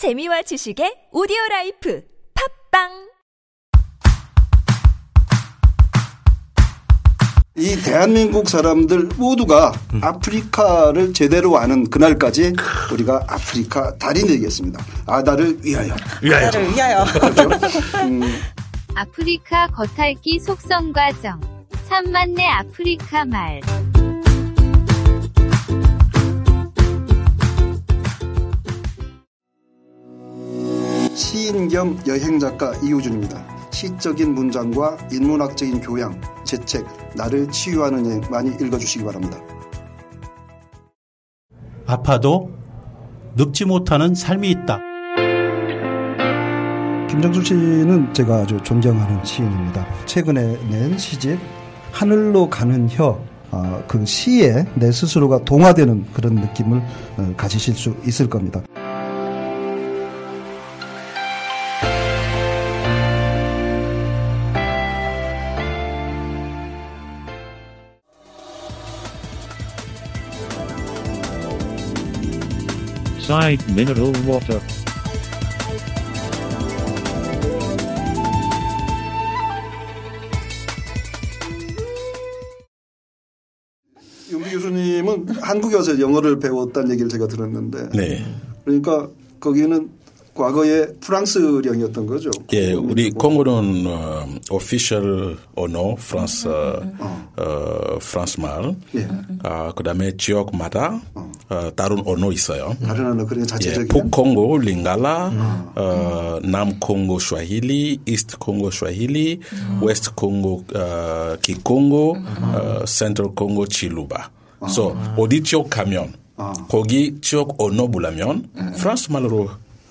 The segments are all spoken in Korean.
재미와 지식의 오디오 life 팟빵 이 대한민국 사람들 모두가 아프리카를 제대로 아는 그날까지 우리가 아프리카 달인 되겠습니다. 아달을 위하여. 나를 위하여. 아프리카 겉핥기 속성 과정. 참 많네 아프리카 말. 시인 겸 여행작가 이우준입니다. 시적인 문장과 인문학적인 교양, 제 책 나를 치유하는 여행 많이 읽어주시기 바랍니다. 아파도 늙지 못하는 삶이 있다. 김정수 씨는 제가 아주 존경하는 시인입니다. 최근에 낸 시집 하늘로 가는 혀. 아, 그 시에 내 스스로가 동화되는 그런 느낌을 어, 가지실 수 있을 겁니다. Side mineral water. 교수님은 한국에 와서 영어를 배웠다는 얘기를 제가 들었는데 네. 그러니까 거기는 과거에 프랑스령이었던 거죠. 예, 우리 콩고는 어, official 언어 프랑스 어, 프랑스 말. 예. 아, 그다음에 지역마다 어, 다른 언어 있어요. 다른 언어 그런 예, 자체적인 북콩고 링갈라, 어, 남콩고 스와힐리, East 콩고 스와힐리, West 콩고 어, 키콩고, 어, Central 콩고 칠루바. 그래서 어디 지역 가면 거기 지역 언어 몰라면 프랑스 말로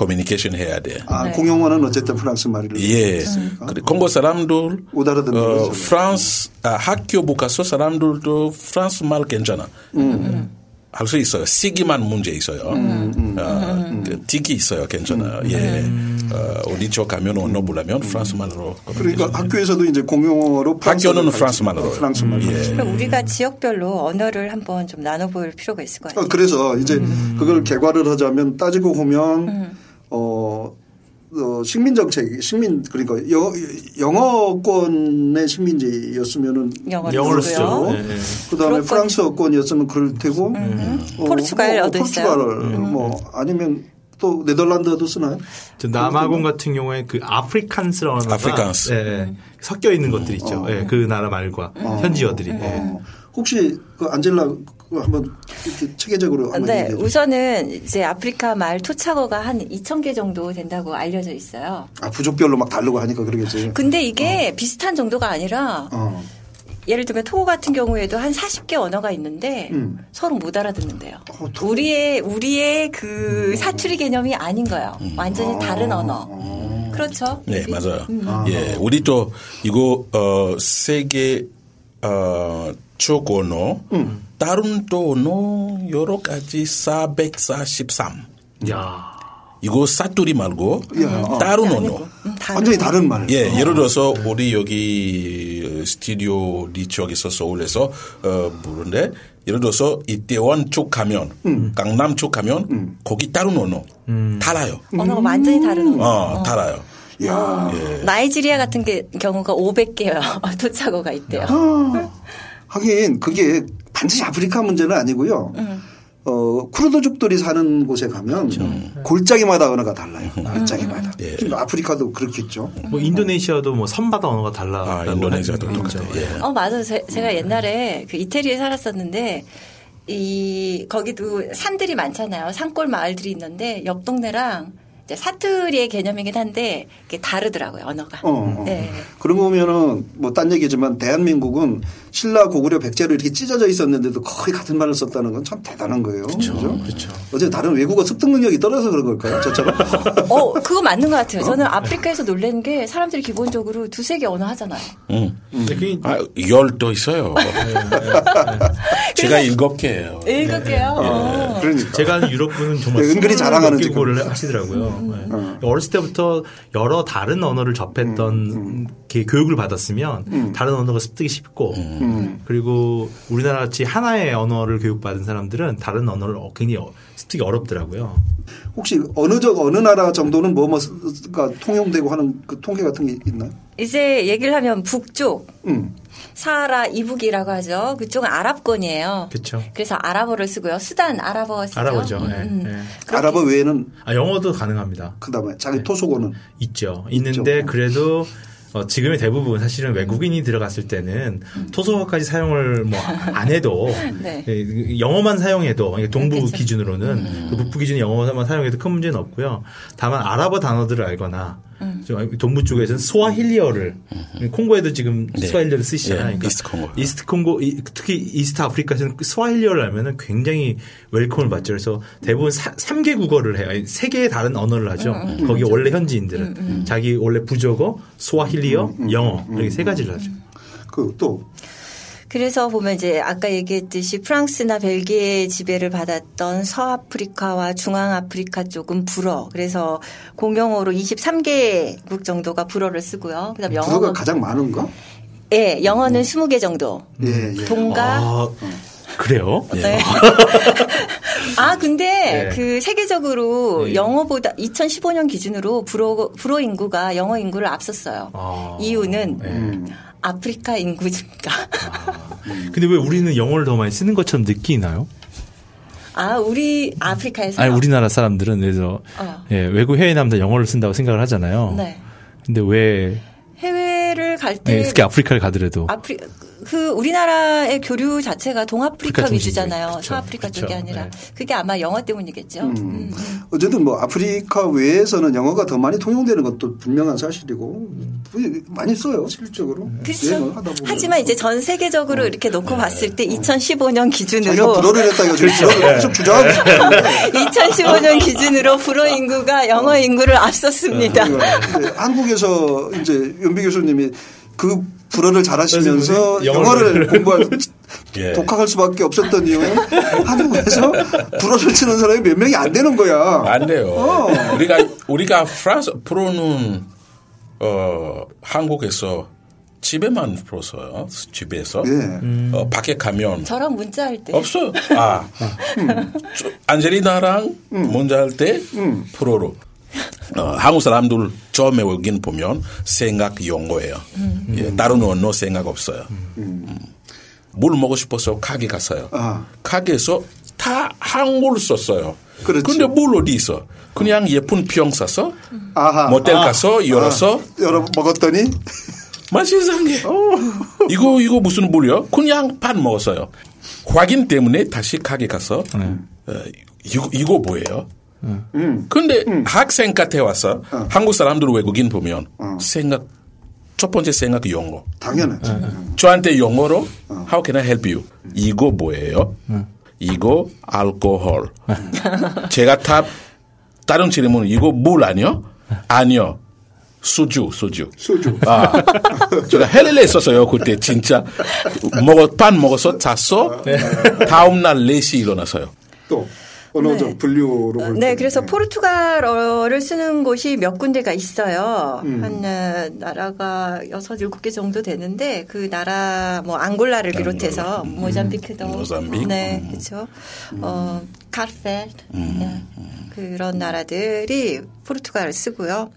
커뮤니케이션 해야 돼. 아, 공용어는 어쨌든 프랑스 말을 예. 그래, 콩고 사람들 못 알아듣는 어. 프랑스 아, 학교 못 가서 사람들도 프랑스 말 괜찮아. 할수 있어요. 쓰기만 문제 있어요. 어, 그 틱이 있어요. 괜찮아요. 예. 어, 어디 쪽 가면 언어 몰라면 프랑스 말로. 그러니까 학교에서도 이제 공용어로 학교는 프랑스 말로. 프랑스 말로. 예. 그럼 우리가 지역별로 언어를 한번 좀 나눠볼 필요가 있을 것 같아요. 어, 그래서 이제 음. 그걸 개괄을 하자면 따지고 보면 어, 어, 식민 정책, 식민 그러니까 영, 영어권의 식민지였으면은 영어를. 쓰죠. 네, 네. 그다음에 그렇군. 프랑스어권이었으면 그럴 테고 어, 포르투갈어도 뭐, 있어요. 포르투갈 뭐 아니면 또 네덜란드어도 쓰나요? 저 남아공 같은 경우에 그 아프리칸스라는 아프리칸스. 예, 예. 섞여 있는 것들이 있죠. 예, 그 나라 말과 현지어들이. 예. 어, 혹시 그 안젤라 그거 한번 이렇게 체계적으로 한번 네, 얘기해 주세요. 우선은 이제 아프리카 말 토착어가 한 2,000개 정도 된다고 알려져 있어요. 아 부족별로 막 다르고 하니까 그러겠지. 근데 이게 비슷한 정도가 아니라 어. 예를 들면 토고 같은 경우에도 한 40개 언어가 있는데 음. 서로 못 알아듣는데요. 어. 우리의 우리의 그 사투리 개념이 아닌 거예요. 완전히 다른 언어. 그렇죠. 네? 맞아요. 예, 우리 또 이거 어 세계 어쪽 언어 다른 또 언어 여러 가지 443. 야. 이거 사투리 말고 야, 어. 다른 언어. 음, 다른 완전히 거. 다른 말. 예, 예를 들어서 우리 여기 스튜디오 리쪽에서 서울에서 어 부른데 예를 들어서 이태원 쪽 가면 강남 쪽 가면 거기 다른 언어 달아요. 언어가 완전히 다른 언어. 어, 달아요. 야. 예. 나이지리아 같은 게 경우가 500개요. 토착어가 있대요. 하긴 그게 반드시 아프리카 문제는 아니고요. 어, 쿠르드족들이 사는 곳에 가면 골짜기마다 언어가 달라요. 골짜기마다. 예. 그러니까 아프리카도 그렇겠죠. 뭐 인도네시아도 뭐 선바다 언어가 달라. 아, 인도네시아도 똑같아요. 예. 어, 맞아요. 제, 가 옛날에 그 이태리에 살았었는데, 이, 거기도 산들이 많잖아요. 산골 마을들이 있는데, 옆 동네랑 이제 사투리의 개념이긴 한데, 이게 다르더라고요, 언어가. 어, 어. 네. 그런 거 보면은 뭐 딴 얘기지만 대한민국은 신라 고구려 백제로 이렇게 찢어져 있었는데도 거의 같은 말을 썼다는 건 참 대단한 거예요. 그렇죠. 그렇죠. 어제 다른 외국어 습득 능력이 떨어져서 그런 걸까요? 저처럼? 어, 그거 맞는 것 같아요. 저는 아프리카에서 놀라는 게 사람들이 기본적으로 두세 개 언어 하잖아요. 음. 근데 그게 아, 열도 있어요. 제가 일곱 개예요. 일곱 개요? 어. 그러니까. 제가 유럽 분은 정말 네, 은근히 자랑하는. 국어를 하시더라고요. 예. 어렸을 때부터 여러 다른 언어를 접했던 이렇게 교육을 받았으면 다른 언어가 습득이 쉽고 그리고 우리나라 같이 하나의 언어를 교육받은 사람들은 다른 언어를 어- 굉장히 어- 습득이 어렵더라고요. 혹시 어느 적 어느 나라 정도는 뭐뭐가 통용되고 하는 그 통계 같은 게 있나요? 이제 얘기를 하면 북쪽 음. 사하라 이북이라고 하죠. 그쪽은 아랍권이에요. 그렇죠. 그래서 아랍어를 쓰고요. 수단 아랍어 쓰죠. 음, 예, 음. 예. 그렇게- 아랍어 외에는 아, 영어도 가능합니다. 그다음에 자기 토속어는 있죠. 있는데 그래도 어, 지금의 대부분 사실은 외국인이 들어갔을 때는 토속어까지 사용을 뭐 안 해도 네. 예, 영어만 사용해도 동부 그렇겠죠. 기준으로는 그 북부 기준 영어만 사용해도 큰 문제는 없고요. 다만 아랍어 단어들을 알거나 좀 동부 쪽에서는 스와힐리어를 콩고에도 지금 네. 스와힐리어를 쓰시잖아요. 예, East 콩고. East 콩고 이- 특히 East 아프리카에서는 그 스와힐리어를 알면은 굉장히 welcome을 받죠. 그래서 대부분 사, 3개 국어를 해요. 아니, 세 개의 다른 언어를 하죠. 거기 원래 현지인들은 자기 원래 부족어, 스와힐리어, 영어 이렇게 세 가지를 하죠. 그또 그래서 보면 이제 아까 얘기했듯이 프랑스나 벨기에 지배를 받았던 서아프리카와 중앙아프리카 쪽은 불어. 그래서 공용어로 23개국 정도가 불어를 쓰고요. 그다음 부서가 영어가 가장 많은가? 예, 영어는 20개 정도. 예, 예. 동가 아, 그래요? 네. 아, 근데 네. 그 세계적으로 네. 영어보다 2015년 기준으로 불어, 불어 인구가 영어 인구를 앞섰어요. 아. 이유는 네. 아프리카 인구 증가. 근데 왜 우리는 영어를 더 많이 쓰는 것처럼 느끼나요? 아, 우리 아프리카에서. 아니 우리나라 사람들은 그래서 어. 예, 외국 해외 남자 영어를 쓴다고 생각을 하잖아요. 네. 근데 왜 해외를 갈 때. 예, 특히 아프리카를 가더라도 아프리 그 우리나라의 교류 자체가 동아프리카 아프리카 위주잖아요. 그쵸. 서아프리카 쪽이 그쵸. 아니라. 네. 그게 아마 영어 때문이겠죠. 음, 음. 어쨌든 뭐 아프리카 외에서는 영어가 더 많이 통용되는 것도 분명한 사실이고 많이 써요 실적으로 그렇죠. 여행을 하다 보면 하지만 이제 전 세계적으로 이렇게 놓고 봤을 때 2015년 자기가 기준으로 불어를 했다 이거죠. 그렇죠. 불어를 계속 주장하고 있는데 2015년 기준으로 불어 인구가 영어 인구를 앞섰습니다. 한국에서 이제 연비 교수님이 그 불어를 잘하시면서 영어를 영어를 공부할 예. 독학할 수밖에 없었던 이유는 한국에서 불어를 치는 사람이 몇 명이 안 되는 거야. 안 돼요. 어. 우리가 우리가 프랑스 프로는 어 한국에서 집에만 풀었어요. 집에서 예. 어, 밖에 가면 저랑 문자할 때 없어요. 아 저- 안젤리나랑 문자할 때 프로로. 어, 한국 사람들 처음에 오긴 보면 생각 영어예요. 예, 다른 언어 생각 없어요. 음. 물 먹고 싶어서 가게 갔어요. 아. 가게에서 다 한국을 썼어요. 그렇지. 근데 물 어디 있어? 그냥 예쁜 병 사서 아하. 모텔 가서 열어서 여러 먹었더니 맛이 이상해. 이거 이거 무슨 물이요? 그냥 반 먹었어요. 확인 때문에 다시 가게 가서 어, 이거 이거 뭐예요? 근데 학생 같아 와서 한국 사람들 외국인 보면 생각 첫 번째 생각 영어. 당연하지. 저한테 영어로 How can I help you? 이거 뭐예요? 이거 알코올. 제가 다 다른 질문 이거 물 아니요? 아니요. 소주, 소주. 소주. 아, 제가 헬레에 있었어요. 그때 진짜 먹어 반 먹어서 잤어. 다음 날 4시 일어났어요. 또 언어적 분류로 볼 네, 때. 그래서 포르투갈어를 쓰는 곳이 몇 군데가 있어요. 한 어, 나라가 여섯 일곱 개 정도 되는데 그 나라 뭐 앙골라를 비롯해서 모잠비크도 모잠비크. 네, 음. 그렇죠. 어, 카르펠 네, 그런 나라들이 포르투갈을 쓰고요.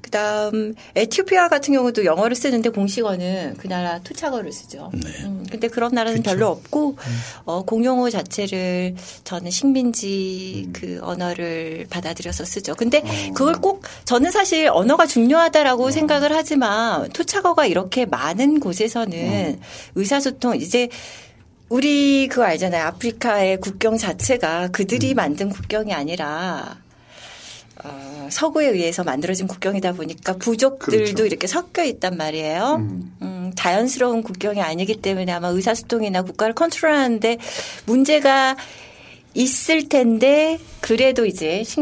그다음 에티오피아 같은 경우도 영어를 쓰는데 공식어는 그 나라 토착어를 쓰죠. 음, 근데 그런 나라는 별로 없고 어, 공용어 자체를 저는 식민지 그 언어를 받아들여서 쓰죠. 근데 그걸 꼭 저는 사실 언어가 중요하다라고 생각을 하지만 토착어가 이렇게 많은 곳에서는 의사소통 이제 우리 그거 알잖아요. 아프리카의 국경 자체가 그들이 만든 국경이 아니라 어, 서구에 의해서 만들어진 국경이다 보니까 부족들도 그렇죠. 이렇게 섞여 있단 말이에요. 음, 자연스러운 국경이 아니기 때문에 아마 의사소통이나 국가를 컨트롤하는데 문제가 있을 텐데 그래도 이제 식,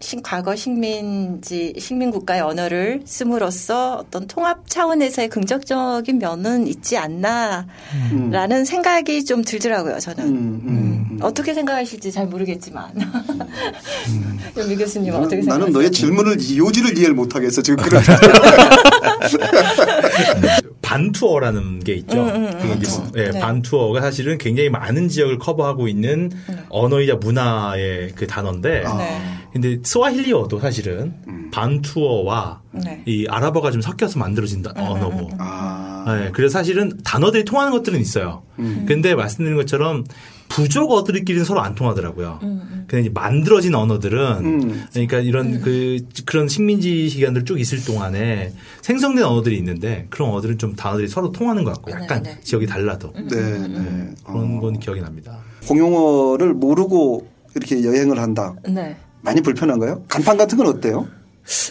식- 과거 식민지 식민 국가의 언어를 씀으로써 어떤 통합 차원에서의 긍정적인 면은 있지 않나라는 생각이 좀 들더라고요. 저는. 음, 음, 음. 어떻게 생각하실지 잘 모르겠지만 연미 교수님 은 어떻게 나는, 생각하세요? 나는 너의 질문을 이 요지를 이해를 못하겠어 지금 그런 반투어라는 게 있죠. 그게 이제 예, 네. 반투어가 사실은 굉장히 많은 지역을 커버하고 있는 언어이자 문화의 그 단어인데, 네. 근데 스와힐리어도 사실은 반투어와 네. 이 아랍어가 좀 섞여서 만들어진 다- 언어고. 아, 네, 그래서 사실은 단어들이 통하는 것들은 있어요. 근데 말씀드린 것처럼 부족 어들끼리는 서로 안 통하더라고요. 근데 이제 만들어진 언어들은 음. 그러니까 이런 그 그런 식민지 시간들 쭉 있을 동안에 생성된 언어들이 있는데 그런 언어들은 좀 단어들이 서로 통하는 것 같고 약간 네, 네. 지역이 달라도 네, 네. 그런 어. 건 기억이 납니다. 공용어를 모르고 이렇게 여행을 한다. 네. 많이 불편한가요? 간판 같은 건 어때요?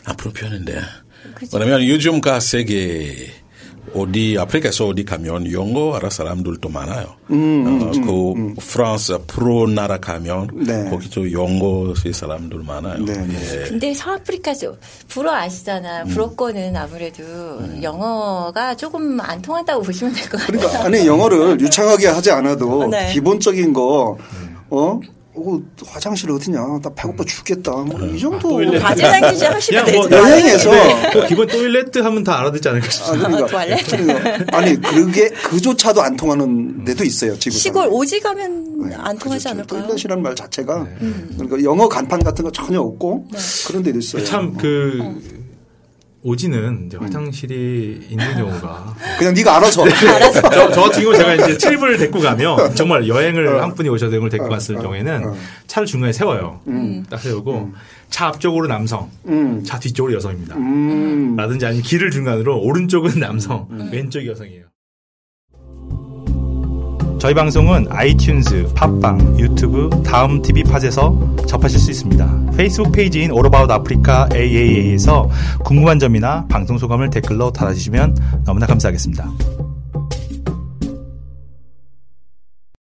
앞으로 편인데. 왜냐면 요즘 가 세계 어디 아프리카에서 어디 가면 영어 알아 사람들도 많아요. 어, 그 프랑스 프로 나라 가면 네. 거기도 영어 쓸 사람들 많아요. 네, 네. 예. 근데 서아프리카죠. 불어 아시잖아요. 불어권은 아무래도 영어가 조금 안 통한다고 보시면 될 것 같아요. 그러니까 아니 영어를 유창하게 하지 않아도 네. 기본적인 거 어? 어, 화장실 어디냐? 나 배고파 죽겠다. 뭐 이 정도. 토일렛. 과제장기지 하시면 그냥 뭐 되죠. 여행에서 그 기본 토일레트 하면 다 알아듣지 않을까 아, 싶습니다. 그러니까, 토일렛. 그러니까 아니 그게 그조차도 안 통하는 데도 있어요. 지금 시골 오지 가면 네, 안 통하지 그렇죠. 않을까요? 토일렛이라는 말 자체가 그러니까 영어 간판 같은 거 전혀 없고 그런 데도 있어요. 참 그 오지는 이제 화장실이 있는 경우가 그냥 네가 알아서. 저, 저 같은 경우 제가 이제 트립을 데리고 가면 정말 여행을 한 분이 오셔서 여행을 데리고 갔을 경우에는 차를 중간에 세워요. 딱 세우고 차 앞쪽으로 남성, 음. 차 뒤쪽으로 여성입니다. 음. 라든지 아니면 길을 중간으로 오른쪽은 남성, 왼쪽이 여성이에요. 저희 방송은 아이튠즈, 팟빵, 유튜브, 다음 TV 팟에서 접하실 수 있습니다. 페이스북 페이지인 About Africa AAA에서 궁금한 점이나 방송 소감을 댓글로 달아주시면 너무나 감사하겠습니다.